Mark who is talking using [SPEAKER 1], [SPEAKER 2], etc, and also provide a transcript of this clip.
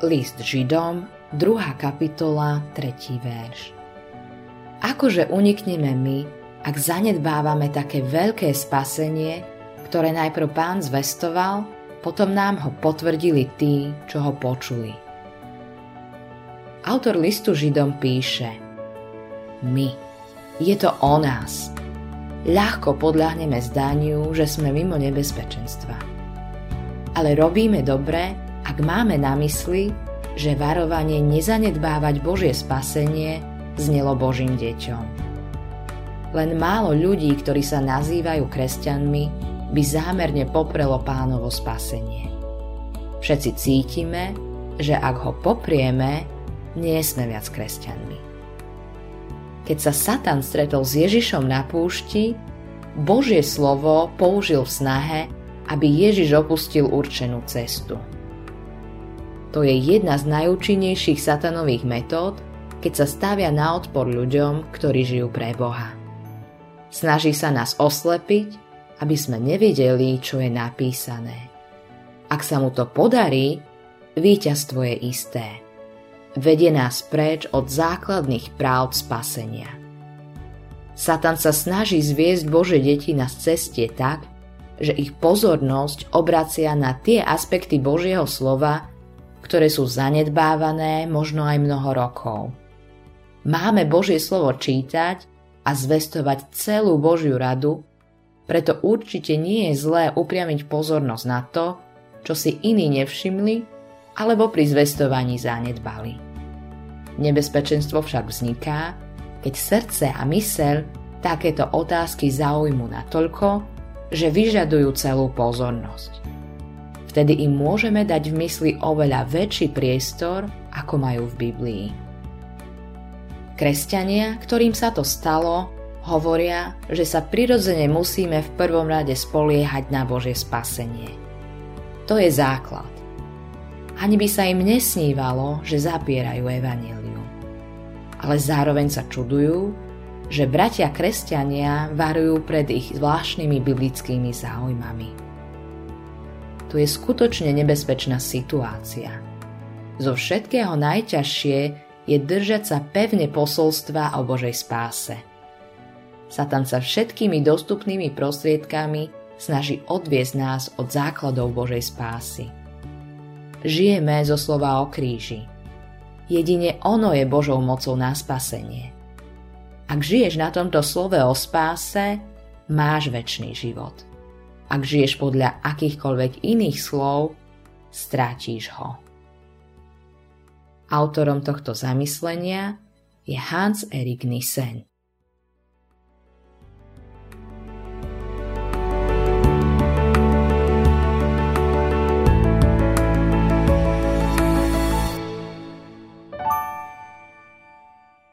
[SPEAKER 1] List Židom, 2. kapitola, 3. verš. Akože unikneme my, ak zanedbávame také veľké spasenie, ktoré najprv pán zvestoval, potom nám ho potvrdili tí, čo ho počuli. Autor listu Židom píše My. Je to o nás. Ľahko podľahneme zdaniu, že sme mimo nebezpečenstva. Ale robíme dobre, ak máme na mysli, že varovanie nezanedbávať Božie spasenie znelo Božím deťom. Len málo ľudí, ktorí sa nazývajú kresťanmi, by zámerne poprelo pánovo spasenie. Všetci cítime, že ak ho poprieme, nie sme viac kresťanmi. Keď sa Satan stretol s Ježišom na púšti, Božie slovo použil v snahe, aby Ježiš opustil určenú cestu. To je jedna z najúčinnejších satanových metód, keď sa stavia na odpor ľuďom, ktorí žijú pre Boha. Snaží sa nás oslepiť, aby sme nevideli, čo je napísané. Ak sa mu to podarí, víťazstvo je isté. Vedie nás preč od základných práv spasenia. Satan sa snaží zviesť Bože deti na ceste tak, že ich pozornosť obracia na tie aspekty Božieho slova, ktoré sú zanedbávané možno aj mnoho rokov. Máme Božie slovo čítať a zvestovať celú Božiu radu, preto určite nie je zlé upriamiť pozornosť na to, čo si iní nevšimli alebo pri zvestovaní zanedbali. Nebezpečenstvo však vzniká, keď srdce a myseľ takéto otázky zaujmu natoľko, že vyžadujú celú pozornosť. Vtedy im môžeme dať v mysli oveľa väčší priestor, ako majú v Biblii. Kresťania, ktorým sa to stalo, hovoria, že sa prirodzene musíme v prvom rade spoliehať na Božie spasenie. To je základ. Ani by sa im nesnívalo, že zapierajú evanílium. Ale zároveň sa čudujú, že bratia kresťania varujú pred ich zvláštnymi biblickými záujmami. Tu je skutočne nebezpečná situácia. Zo všetkého najťažšie je držať sa pevne posolstva o Božej spáse. Satan sa všetkými dostupnými prostriedkami snaží odviesť nás od základov Božej spásy. Žijeme zo slova o kríži. Jedine ono je Božou mocou na spasenie. Ak žiješ na tomto slove o spáse, máš väčší život. Ak žiješ podľa akýchkoľvek iných slov, strátíš ho. Autorom tohto zamyslenia je Hans Erik Nissen.